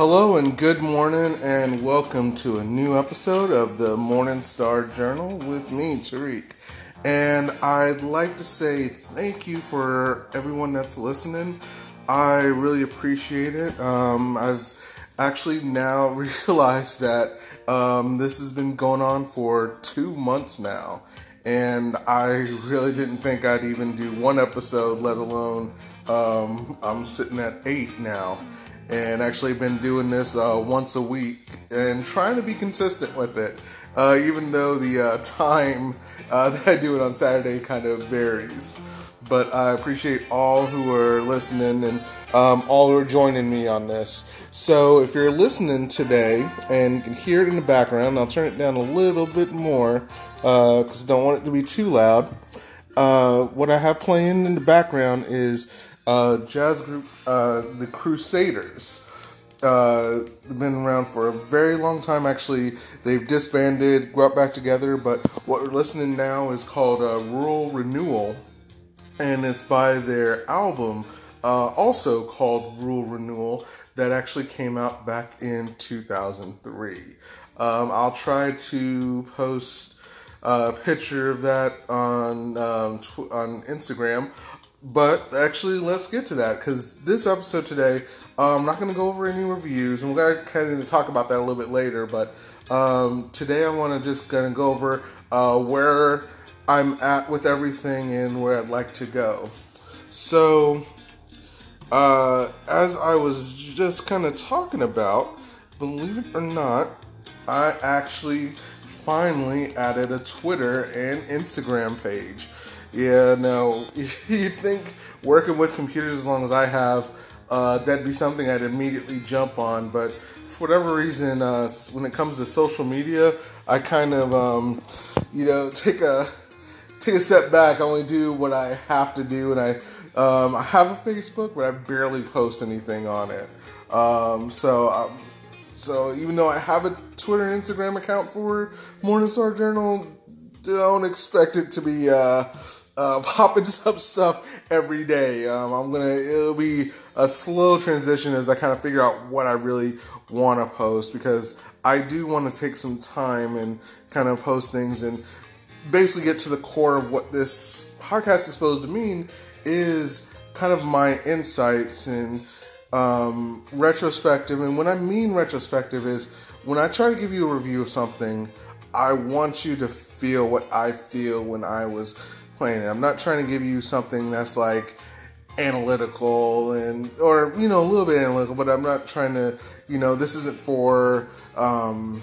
Hello and good morning, and welcome to a new episode of the Morning Star Journal with me, Tariq. And I'd like to say thank you for everyone that's listening. I really appreciate it. Um, I've actually now realized that um, this has been going on for two months now, and I really didn't think I'd even do one episode, let alone um, I'm sitting at eight now and actually been doing this uh, once a week and trying to be consistent with it. Uh, even though the uh, time uh, that I do it on Saturday kind of varies. But I appreciate all who are listening and um, all who are joining me on this. So if you're listening today and you can hear it in the background, I'll turn it down a little bit more because uh, I don't want it to be too loud. Uh, what I have playing in the background is uh, jazz group, uh, the Crusaders. Uh, been around for a very long time. Actually, they've disbanded, got back together. But what we're listening now is called uh, Rural Renewal, and it's by their album, uh, also called Rural Renewal, that actually came out back in 2003. Um, I'll try to post a picture of that on um, tw- on Instagram. But actually, let's get to that because this episode today, I'm not going to go over any reviews, and we're going to kind of talk about that a little bit later. But um, today, I want to just going to go over uh, where I'm at with everything and where I'd like to go. So, uh, as I was just kind of talking about, believe it or not, I actually finally added a Twitter and Instagram page. Yeah, no, you'd think working with computers as long as I have, uh, that'd be something I'd immediately jump on. But for whatever reason, uh, when it comes to social media, I kind of, um, you know, take a take a step back. I only do what I have to do, and I um, I have a Facebook, but I barely post anything on it. Um, so. Um, so even though I have a Twitter and Instagram account for Morning Star Journal, don't expect it to be uh, uh, popping up stuff every day. Um, I'm gonna it'll be a slow transition as I kind of figure out what I really want to post because I do want to take some time and kind of post things and basically get to the core of what this podcast is supposed to mean is kind of my insights and um, retrospective. And when I mean retrospective is when I try to give you a review of something, I want you to feel what I feel when I was playing it. I'm not trying to give you something that's like analytical and or you know a little bit analytical, but I'm not trying to you know this isn't for um,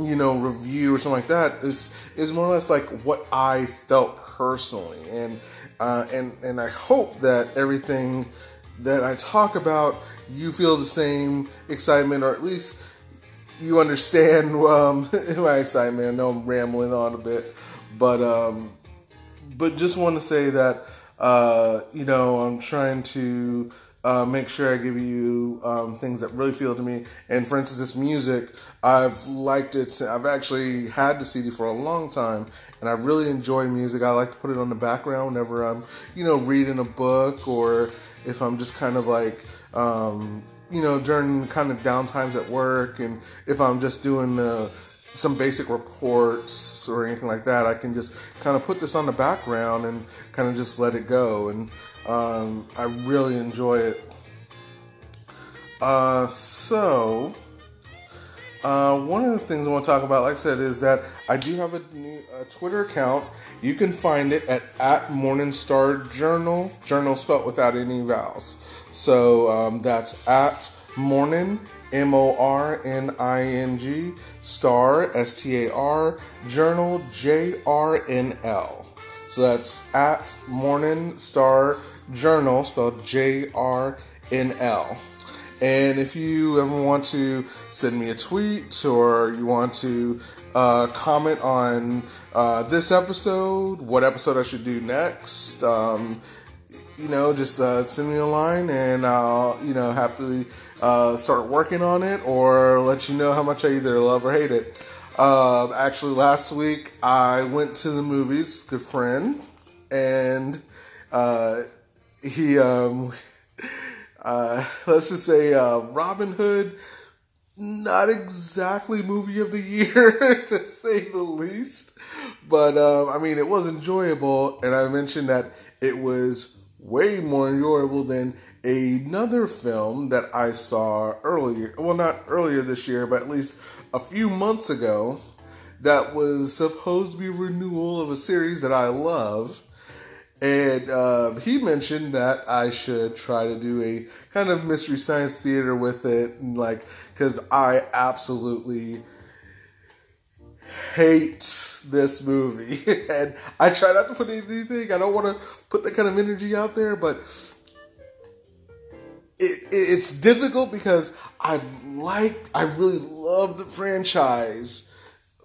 you know review or something like that. This is more or less like what I felt personally, and uh, and and I hope that everything that I talk about you feel the same excitement or at least you understand um, my excitement. I know I'm rambling on a bit, but um, but just want to say that uh, you know I'm trying to uh, make sure I give you um, things that really feel to me. And for instance, this music, I've liked it. I've actually had the CD for a long time, and I really enjoy music. I like to put it on the background whenever I'm, you know, reading a book or if I'm just kind of like, um, you know, during kind of downtimes at work, and if I'm just doing the some basic reports or anything like that, I can just kind of put this on the background and kind of just let it go. And um, I really enjoy it. Uh, so, uh, one of the things I want to talk about, like I said, is that I do have a, new, a Twitter account. You can find it at, at Morningstar Journal, journal spelled without any vowels. So um, that's at Morning M O R N I N G, star, S T A R, journal, J R N L. So that's at Morning Star Journal, spelled J R N L. And if you ever want to send me a tweet or you want to uh, comment on uh, this episode, what episode I should do next, um, you know, just uh, send me a line and I'll, you know, happily uh, start working on it or let you know how much I either love or hate it. Uh, actually, last week I went to the movies, good friend, and uh, he, um, uh, let's just say uh, Robin Hood, not exactly movie of the year to say the least, but um, I mean it was enjoyable, and I mentioned that it was way more enjoyable than another film that I saw earlier. Well, not earlier this year, but at least a few months ago. That was supposed to be renewal of a series that I love and uh, he mentioned that I should try to do a kind of mystery science theater with it, and like because I absolutely hate this movie, and I try not to put anything. I don't want to put that kind of energy out there, but it, it, it's difficult because I like, I really love the franchise.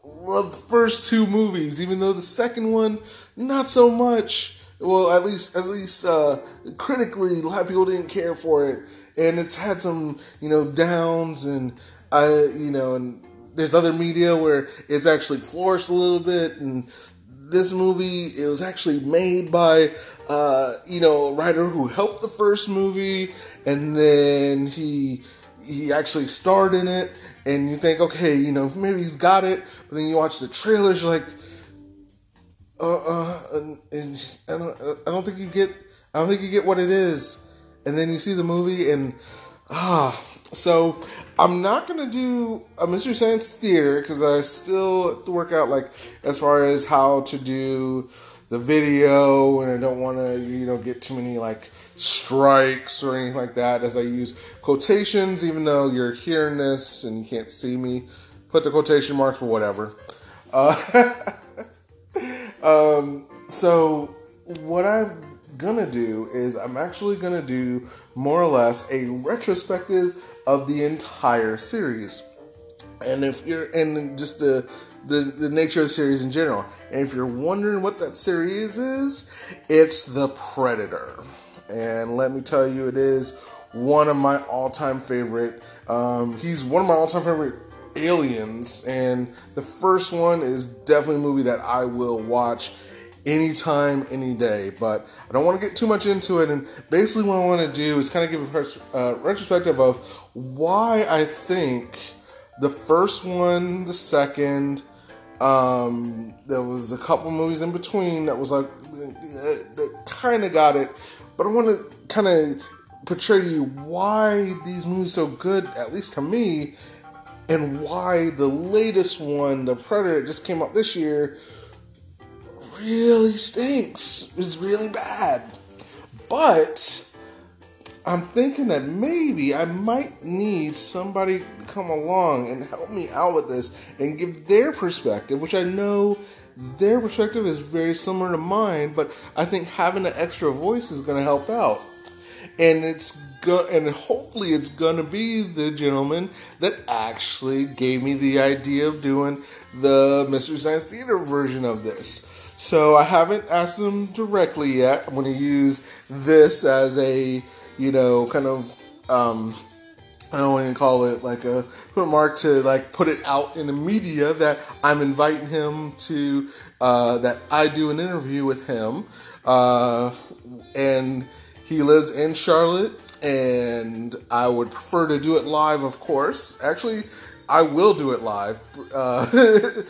Love the first two movies, even though the second one not so much well, at least at least uh, critically, a lot of people didn't care for it, and it's had some you know downs, and I you know, and there's other media where it's actually flourished a little bit, and this movie it was actually made by uh, you know a writer who helped the first movie, and then he he actually starred in it, and you think okay, you know maybe he's got it, but then you watch the trailers, you're like uh, uh, and, I don't, I don't think you get, I don't think you get what it is, and then you see the movie and ah, so I'm not gonna do a mystery science theater because I still have to work out like as far as how to do the video, and I don't want to you know get too many like strikes or anything like that as I use quotations, even though you're hearing this and you can't see me. Put the quotation marks, but whatever. Uh, Um, so what I'm gonna do is I'm actually gonna do more or less a retrospective of the entire series. And if you're and just the the, the nature of the series in general. And if you're wondering what that series is, it's The Predator. And let me tell you, it is one of my all time favorite. Um, he's one of my all time favorite Aliens, and the first one is definitely a movie that I will watch anytime, any day. But I don't want to get too much into it. And basically, what I want to do is kind of give a uh, retrospective of why I think the first one, the second, um, there was a couple movies in between that was like that kind of got it. But I want to kind of portray to you why these movies so good, at least to me, and why the latest one, The Predator, just came out this year, really stinks. It's really bad. But I'm thinking that maybe I might need somebody to come along and help me out with this and give their perspective, which I know their perspective is very similar to mine, but I think having an extra voice is going to help out. And it's go and hopefully it's gonna be the gentleman that actually gave me the idea of doing the Mystery Science Theater version of this. So I haven't asked him directly yet. I'm gonna use this as a you know kind of um, I don't want to call it like a put mark to like put it out in the media that I'm inviting him to uh, that I do an interview with him uh, and he lives in Charlotte and I would prefer to do it live, of course. Actually, I will do it live. Uh,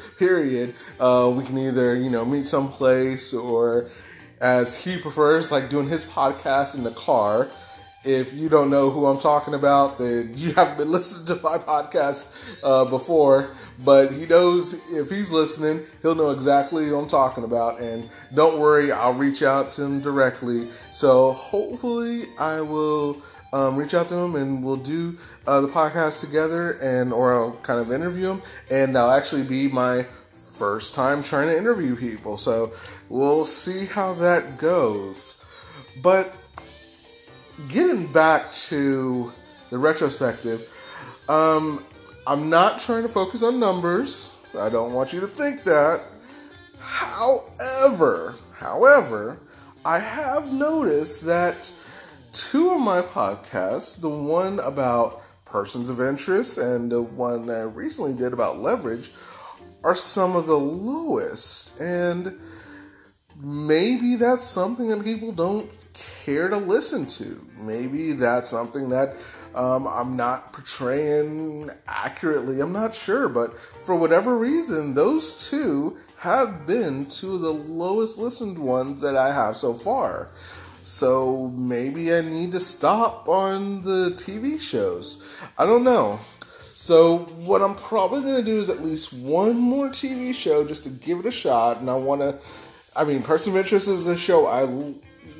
period. Uh, we can either you know meet someplace or, as he prefers, like doing his podcast in the car. If you don't know who I'm talking about, then you haven't been listening to my podcast uh, before. But he knows if he's listening, he'll know exactly who I'm talking about. And don't worry, I'll reach out to him directly. So hopefully, I will um, reach out to him and we'll do uh, the podcast together and or I'll kind of interview him and that'll actually be my first time trying to interview people. So we'll see how that goes. But getting back to the retrospective um, i'm not trying to focus on numbers. I don't want you to think that. However however i have noticed that two of my podcasts, the one about persons of interest and the one I recently did about leverage, are some of the lowest. And maybe that's something that people don't care to listen to. maybe that's something that um, I'm not portraying accurately. I'm not sure, but for whatever reason, those two have been two of the lowest listened ones that I have so far. So maybe I need to stop on the TV shows. I don't know. So what I'm probably gonna do is at least one more TV show just to give it a shot, and I want to. I mean, Person of Interest is a show I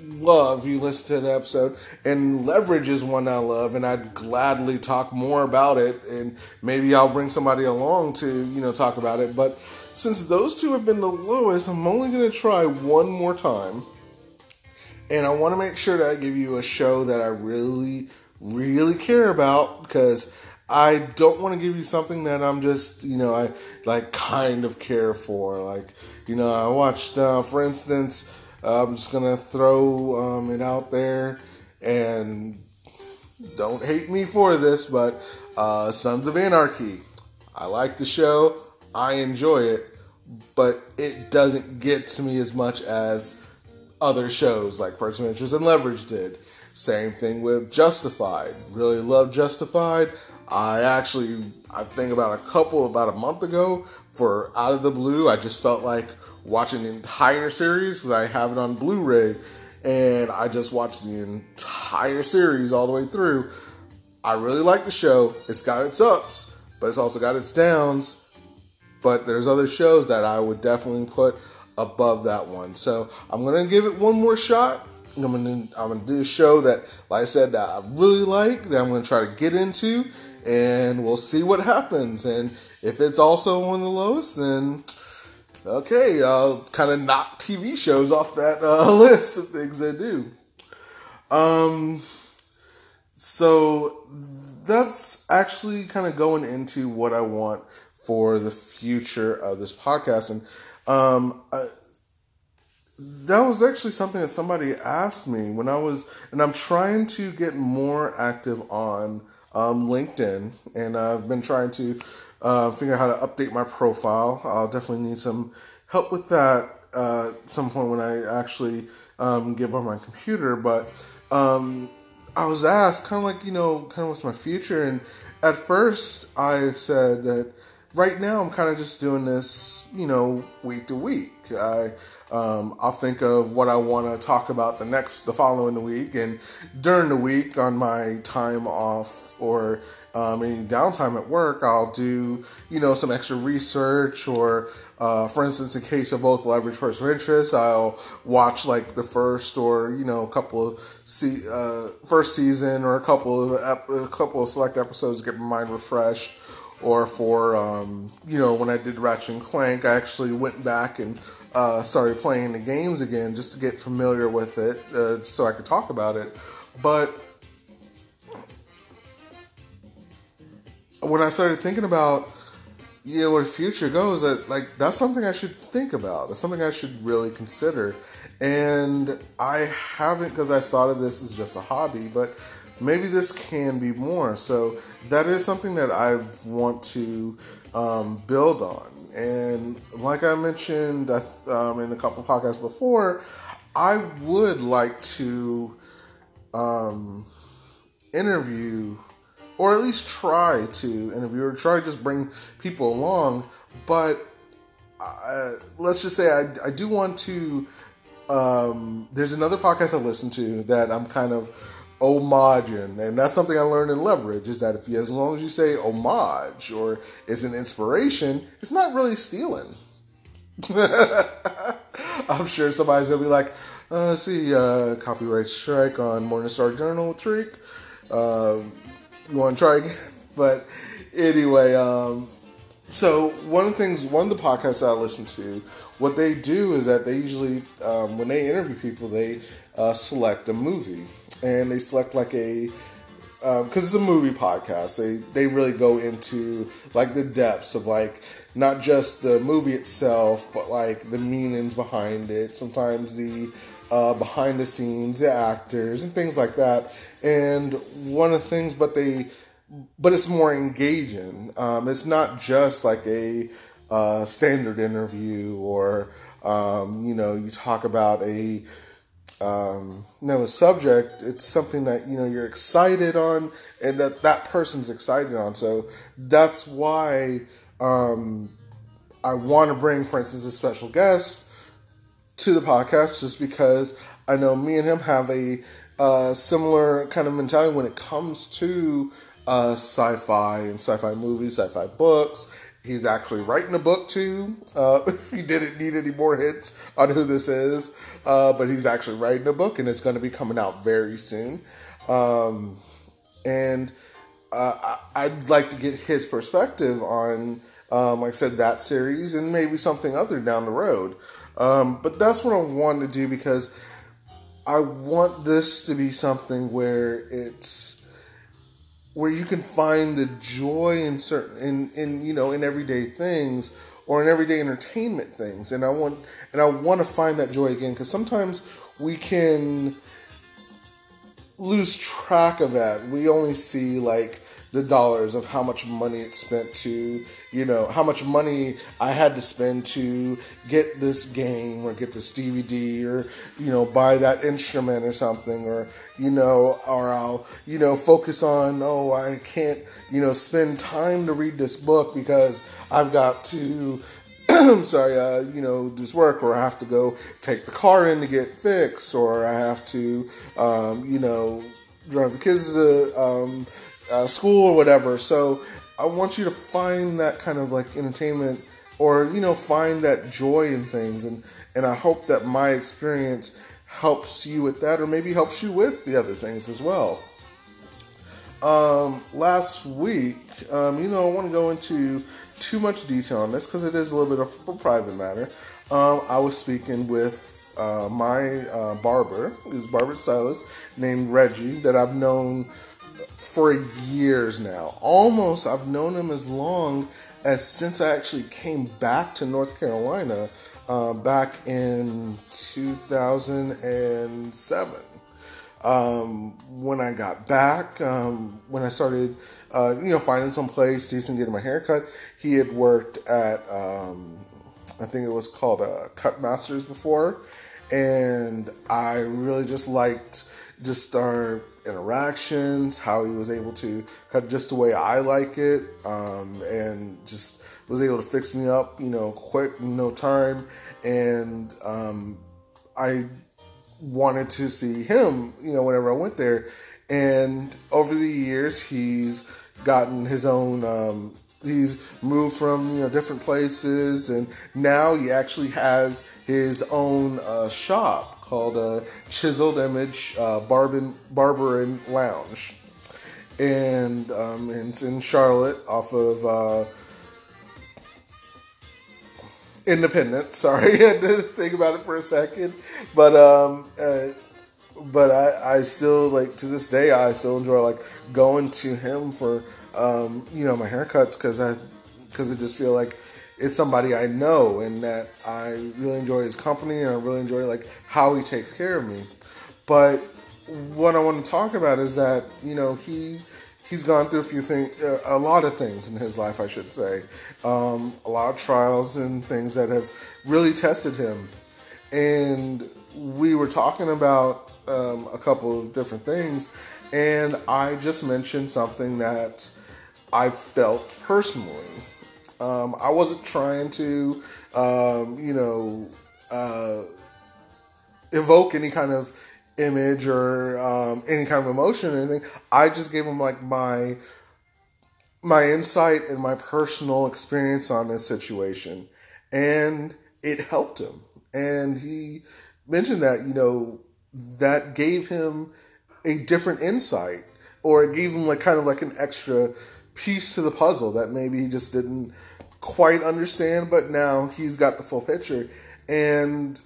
love. You listen to the episode, and Leverage is one I love, and I'd gladly talk more about it, and maybe I'll bring somebody along to you know talk about it. But since those two have been the lowest, I'm only gonna try one more time, and I want to make sure that I give you a show that I really, really care about because I don't want to give you something that I'm just, you know, I like kind of care for. Like, you know, I watched, uh, for instance, uh, I'm just gonna throw um, it out there, and don't hate me for this, but uh, Sons of Anarchy. I like the show. I enjoy it, but it doesn't get to me as much as other shows like Person of Interest and Leverage did. Same thing with Justified. Really love Justified. I actually, I think about a couple, about a month ago, for Out of the Blue, I just felt like watching the entire series because I have it on Blu ray and I just watched the entire series all the way through. I really like the show. It's got its ups, but it's also got its downs. But there's other shows that I would definitely put above that one. So I'm gonna give it one more shot. I'm gonna I'm gonna do a show that, like I said, that I really like. That I'm gonna try to get into, and we'll see what happens. And if it's also one of the lowest, then okay, I'll kind of knock TV shows off that uh, list of things I do. Um, so that's actually kind of going into what I want for the future of this podcast, and um, I, that was actually something that somebody asked me when I was, and I'm trying to get more active on um, LinkedIn, and I've been trying to uh, figure out how to update my profile. I'll definitely need some help with that uh, at some point when I actually um, get on my computer. But um, I was asked, kind of like, you know, kind of what's my future. And at first, I said that right now I'm kind of just doing this, you know, week to week. I um, I'll think of what I want to talk about the next, the following week, and during the week on my time off or um, any downtime at work, I'll do you know some extra research or, uh, for instance, in case of both leverage person of interest, I'll watch like the first or you know a couple of se- uh, first season or a couple of ep- a couple of select episodes to get my mind refreshed or for um, you know when I did Ratchet and Clank, I actually went back and uh, started playing the games again just to get familiar with it, uh, so I could talk about it. But when I started thinking about yeah where the future goes, that like that's something I should think about. That's something I should really consider. And I haven't because I thought of this as just a hobby, but maybe this can be more. So that is something that I want to um, build on. And like I mentioned um, in a couple podcasts before, I would like to um, interview or at least try to interview or try to just bring people along. But uh, let's just say I, I do want to. Um, there's another podcast I listen to that I'm kind of homaging, and that's something I learned in leverage is that if you, as long as you say homage or it's an inspiration, it's not really stealing. I'm sure somebody's gonna be like, uh, "See, uh, copyright strike on Morningstar Journal Tariq." Uh, you want to try again? But anyway, um, so one of the things, one of the podcasts I listen to, what they do is that they usually, um, when they interview people, they uh, select a movie and they select like a because um, it's a movie podcast. They they really go into like the depths of like not just the movie itself, but like the meanings behind it. Sometimes the uh, behind the scenes, the actors, and things like that. And one of the things, but they, but it's more engaging. Um, it's not just like a uh, standard interview or um, you know you talk about a um, know, a subject, it's something that you know you're excited on, and that that person's excited on. So that's why um, I want to bring, for instance, a special guest to the podcast, just because I know me and him have a uh, similar kind of mentality when it comes to uh, sci-fi and sci-fi movies, sci-fi books. He's actually writing a book too. Uh, if he didn't need any more hits on who this is, uh, but he's actually writing a book and it's going to be coming out very soon. Um, and uh, I'd like to get his perspective on, um, like I said, that series and maybe something other down the road. Um, but that's what I want to do because I want this to be something where it's where you can find the joy in certain in, in you know in everyday things or in everyday entertainment things. And i want and i want to find that joy again because sometimes we can lose track of that. We only see like the dollars of how much money it spent to, you know, how much money I had to spend to get this game or get this DVD or, you know, buy that instrument or something or, you know, or I'll, you know, focus on, oh, I can't, you know, spend time to read this book because I've got to I'm sorry, uh, you know, this work, or I have to go take the car in to get fixed, or I have to, um, you know, drive the kids to um, uh, school or whatever. So I want you to find that kind of like entertainment or you know find that joy in things and and I hope that my experience helps you with that or maybe helps you with the other things as well. Um, last week, um, you know, I want to go into too much detail on this because it is a little bit of a private matter. Um, I was speaking with uh, my uh, barber, his barber stylist named Reggie, that I've known for years now. Almost, I've known him as long as since I actually came back to North Carolina uh, back in 2007. Um, when I got back, um, when I started, uh, you know, finding some place decent, getting my hair cut, he had worked at, um, I think it was called uh, Cut Masters before, and I really just liked just our interactions, how he was able to cut just the way I like it, um, and just was able to fix me up, you know, quick, no time. And um, I wanted to see him, you know, whenever I went there. And over the years, he's gotten his own. Um, he's moved from you know different places, and now he actually has his own uh, shop called uh, Chiseled Image uh, Barber, Barber and Lounge. And um, it's in Charlotte off of uh, Independence. Sorry, I had to think about it for a second. But um, uh, but I, I still like to this day I still enjoy like going to him for um, you know my haircuts because I because I just feel like is somebody I know and that I really enjoy his company and I really enjoy like how he takes care of me. But what I want to talk about is that you know he he's gone through a few things, a lot of things in his life, I should say, um, a lot of trials and things that have really tested him. And we were talking about um, a couple of different things, and I just mentioned something that I felt personally um, I wasn't trying to, um, you know, uh, evoke any kind of image or um, any kind of emotion or anything. I just gave him like my my insight and my personal experience on this situation, and it helped him. And he mentioned that you know that gave him a different insight, or it gave him like kind of like an extra piece to the puzzle that maybe he just didn't quite understand, but now he's got the full picture. And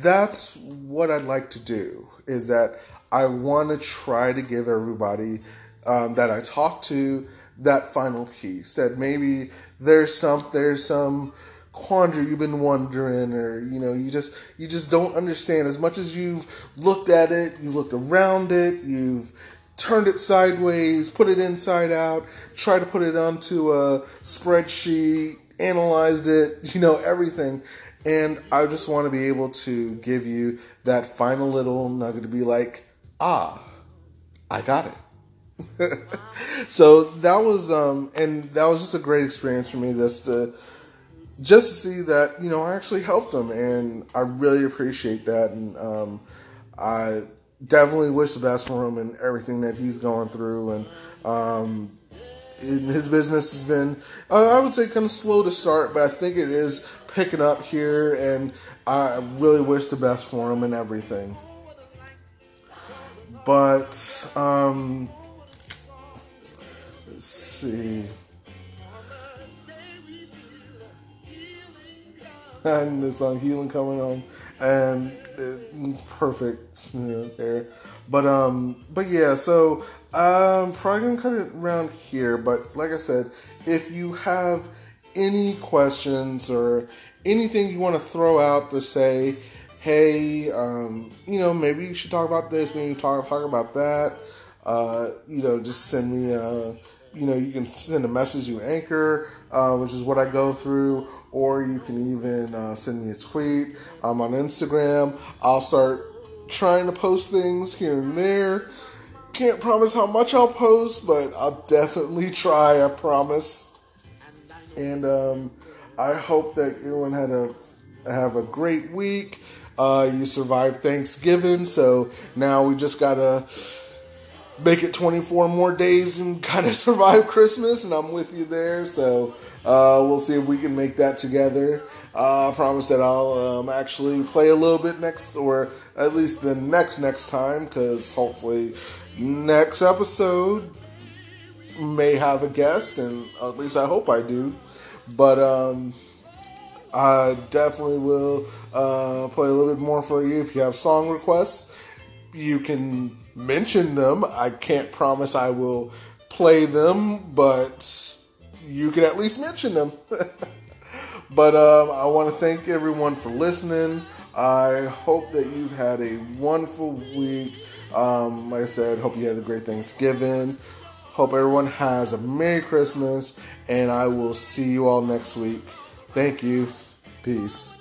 that's what I'd like to do is that I want to try to give everybody um, that I talk to that final piece that maybe there's some there's some quandary you've been wondering or you know you just you just don't understand as much as you've looked at it you've looked around it you've turned it sideways, put it inside out, tried to put it onto a spreadsheet, analyzed it, you know, everything. And I just want to be able to give you that final little nugget to be like, ah, I got it. so that was um and that was just a great experience for me just to just to see that you know I actually helped them and I really appreciate that and um I definitely wish the best for him and everything that he's going through and um his business has been, I would say, kind of slow to start, but I think it is picking up here, and I really wish the best for him and everything. But, um, let's see. And the song "Healing" coming on, and uh, perfect you there. But um, but yeah, so I'm probably gonna cut it around here, but like I said, if you have any questions or anything you want to throw out to say, hey, um, you know, maybe you should talk about this, maybe talk talk about that. Uh, you know, just send me a, you know, you can send a message to Anchor, uh, which is what I go through, or you can even uh, send me a tweet. I'm on Instagram. I'll start trying to post things here and there. Can't promise how much I'll post, but I'll definitely try, I promise. And um, I hope that everyone had a have a great week. Uh, you survived Thanksgiving, so now we just gotta make it 24 more days and kind of survive Christmas, and I'm with you there. So uh, we'll see if we can make that together. Uh, I promise that I'll um, actually play a little bit next, or at least the next next time, because hopefully next episode may have a guest, and at least I hope I do. But um, I definitely will uh, play a little bit more for you. If you have song requests, you can mention them. I can't promise I will play them, but you can at least mention them. but um, I want to thank everyone for listening. I hope that you've had a wonderful week. Um, like I said, hope you had a great Thanksgiving. Hope everyone has a Merry Christmas, and I will see you all next week. Thank you. Peace.